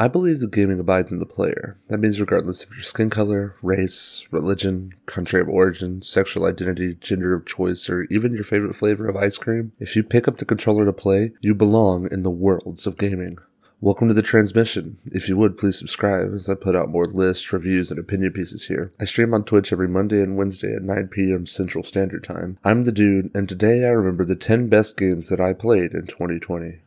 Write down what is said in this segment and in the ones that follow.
I believe that gaming abides in the player. That means regardless of your skin color, race, religion, country of origin, sexual identity, gender of choice, or even your favorite flavor of ice cream, if you pick up the controller to play, you belong in the worlds of gaming. Welcome to the transmission. If you would, please subscribe as I put out more lists, reviews, and opinion pieces here. I stream on Twitch every Monday and Wednesday at 9 p.m. Central Standard Time. I'm the dude, and today I remember the 10 best games that I played in 2020.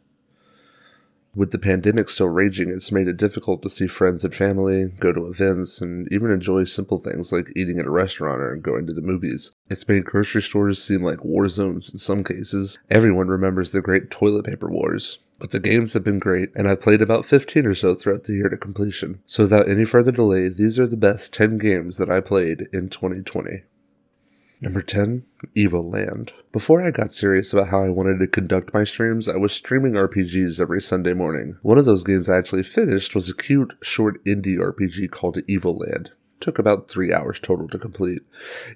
With the pandemic still raging, it's made it difficult to see friends and family, go to events, and even enjoy simple things like eating at a restaurant or going to the movies. It's made grocery stores seem like war zones in some cases. Everyone remembers the great toilet paper wars. But the games have been great, and I've played about 15 or so throughout the year to completion. So without any further delay, these are the best 10 games that I played in 2020. Number 10, Evoland. Before I got serious about how I wanted to conduct my streams, I was streaming RPGs every Sunday morning. One of those games I actually finished was a cute, short indie RPG called Evoland took about three hours total to complete.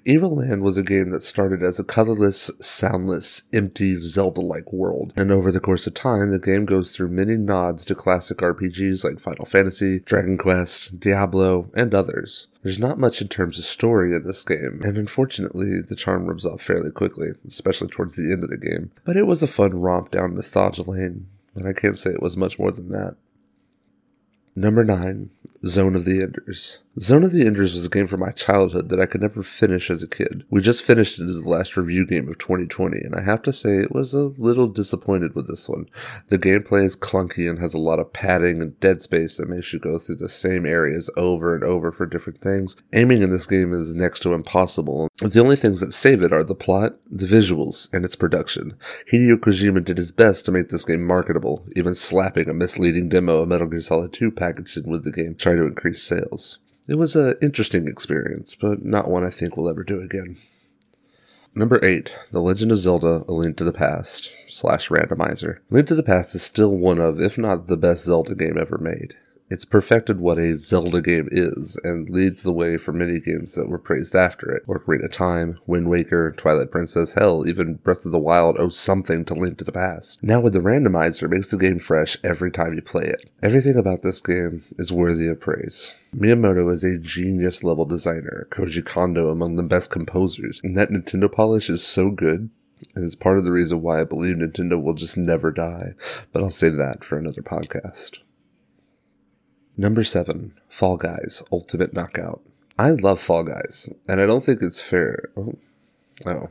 Evoland was a game that started as a colorless, soundless, empty Zelda like world, and over the course of time, the game goes through many nods to classic RPGs like Final Fantasy, Dragon Quest, Diablo, and others. There's not much in terms of story in this game, and unfortunately, the charm rubs off fairly quickly, especially towards the end of the game. But it was a fun romp down nostalgia lane, and I can't say it was much more than that. Number 9, Zone of the Enders. Zone of the Enders was a game from my childhood that I could never finish as a kid. We just finished it as the last review game of 2020, and I have to say it was a little disappointed with this one. The gameplay is clunky and has a lot of padding and dead space that makes you go through the same areas over and over for different things. Aiming in this game is next to impossible. The only things that save it are the plot, the visuals, and its production. Hideo Kojima did his best to make this game marketable, even slapping a misleading demo of Metal Gear Solid 2 packaged in with the game, trying to increase sales. It was an interesting experience, but not one I think we'll ever do again. Number 8, The Legend of Zelda A Link to the Past, slash randomizer. Link to the Past is still one of, if not the best Zelda game ever made. It's perfected what a Zelda game is and leads the way for many games that were praised after it. Ocarina of Time, Wind Waker, Twilight Princess, hell, even Breath of the Wild owes something to Link to the Past. Now with the randomizer, makes the game fresh every time you play it. Everything about this game is worthy of praise. Miyamoto is a genius level designer, Koji Kondo among the best composers, and that Nintendo polish is so good and it's part of the reason why I believe Nintendo will just never die. But I'll save that for another podcast. Number seven, Fall Guys Ultimate Knockout. I love Fall Guys, and I don't think it's fair. Oh, oh.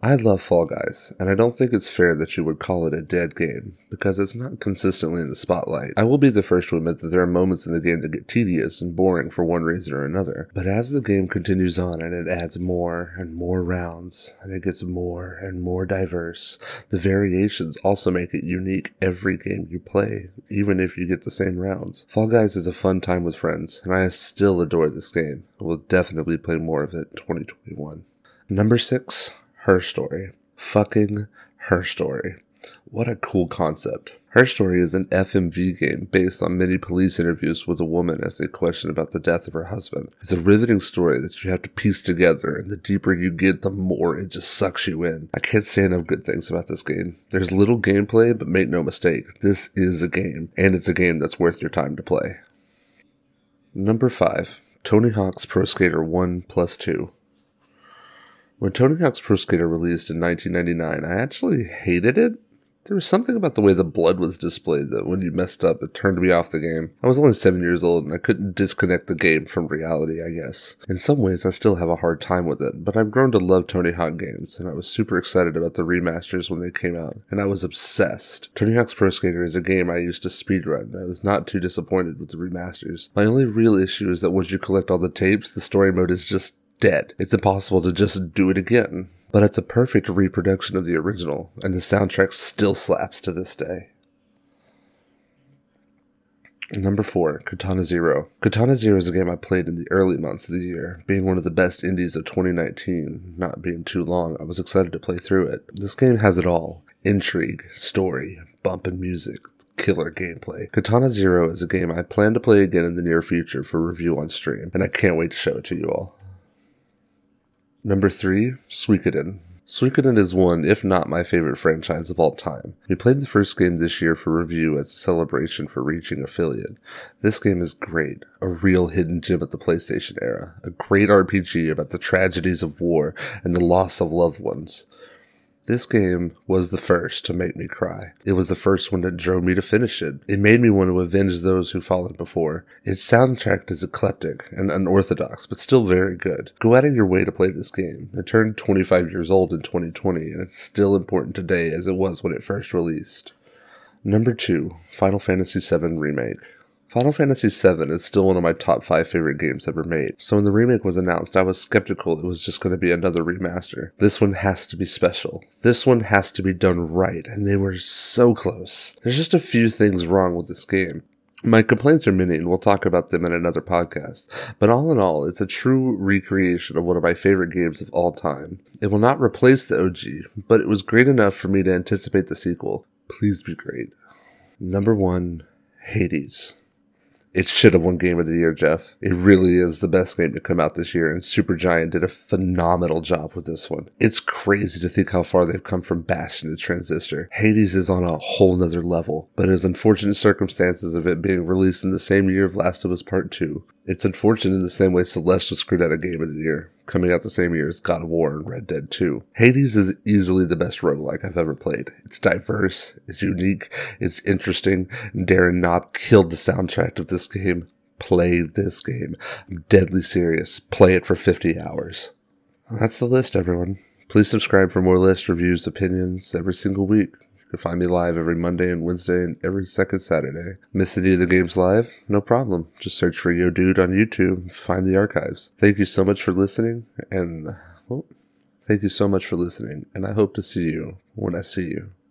I love Fall Guys, and I don't think it's fair that you would call it a dead game, because it's not consistently in the spotlight. I will be the first to admit that there are moments in the game that get tedious and boring for one reason or another, but as the game continues on and it adds more and more rounds, and it gets more and more diverse, the variations also make it unique every game you play, even if you get the same rounds. Fall Guys is a fun time with friends, and I still adore this game. I will definitely play more of it in 2021. Number six, her Story. Fucking Her Story. What a cool concept. Her Story is an FMV game based on many police interviews with a woman as they question about the death of her husband. It's a riveting story that you have to piece together, and the deeper you get, the more it just sucks you in. I can't say enough good things about this game. There's little gameplay, but make no mistake, this is a game, and it's a game that's worth your time to play. Number 5. Tony Hawk's Pro Skater 1 plus 2. When Tony Hawk's Pro Skater released in 1999, I actually hated it. There was something about the way the blood was displayed that when you messed up, it turned me off the game. I was only seven years old and I couldn't disconnect the game from reality, I guess. In some ways, I still have a hard time with it, but I've grown to love Tony Hawk games, and I was super excited about the remasters when they came out, and I was obsessed. Tony Hawk's Pro Skater is a game I used to speedrun, and I was not too disappointed with the remasters. My only real issue is that once you collect all the tapes, the story mode is just dead. It's impossible to just do it again. But it's a perfect reproduction of the original, and the soundtrack still slaps to this day. Number four, Katana Zero. Katana Zero is a game I played in the early months of the year. Being one of the best indies of 2019, not being too long, I was excited to play through it. This game has it all intrigue, story, bumpin' music, killer gameplay. Katana Zero is a game I plan to play again in the near future for review on stream, and I can't wait to show it to you all. Number three, Suikoden. Suikoden is one, if not my favorite franchise of all time. We played the first game this year for review as a celebration for reaching affiliate. This game is great, a real hidden gem of the PlayStation era, a great RPG about the tragedies of war and the loss of loved ones. This game was the first to make me cry. It was the first one that drove me to finish it. It made me want to avenge those who fallen before. Its soundtrack is eclectic and unorthodox, but still very good. Go out of your way to play this game. It turned 25 years old in 2020, and it's still important today as it was when it first released. Number 2, Final Fantasy VII Remake. Final Fantasy VII is still one of my top five favorite games ever made, so when the remake was announced, I was skeptical it was just going to be another remaster. This one has to be special. This one has to be done right, and they were so close. There's just a few things wrong with this game. My complaints are many, and we'll talk about them in another podcast. But all in all, it's a true recreation of one of my favorite games of all time. It will not replace the OG, but it was great enough for me to anticipate the sequel. Please be great. Number one, Hades. It should have won Game of the Year, Jeff. It really is the best game to come out this year, and Supergiant did a phenomenal job with this one. It's crazy to think how far they've come from Bastion to Transistor. Hades is on a whole nother level, but it is unfortunate circumstances of it being released in the same year of Last of Us Part 2. It's unfortunate in the same way Celeste was screwed out of Game of the Year, coming out the same year as God of War and Red Dead 2. Hades is easily the best roguelike I've ever played. It's diverse, it's unique, it's interesting. Darren Korb killed the soundtrack of this game. Play this game. I'm deadly serious. Play it for 50 hours. That's the list, everyone. Please subscribe for more lists, reviews, opinions every single week. You can find me live every Monday and Wednesday and every second Saturday. Miss any of the games live? No problem. Just search for YohDood on YouTube find the archives. Thank you so much for listening and well, thank you so much for listening and I hope to see you when I see you.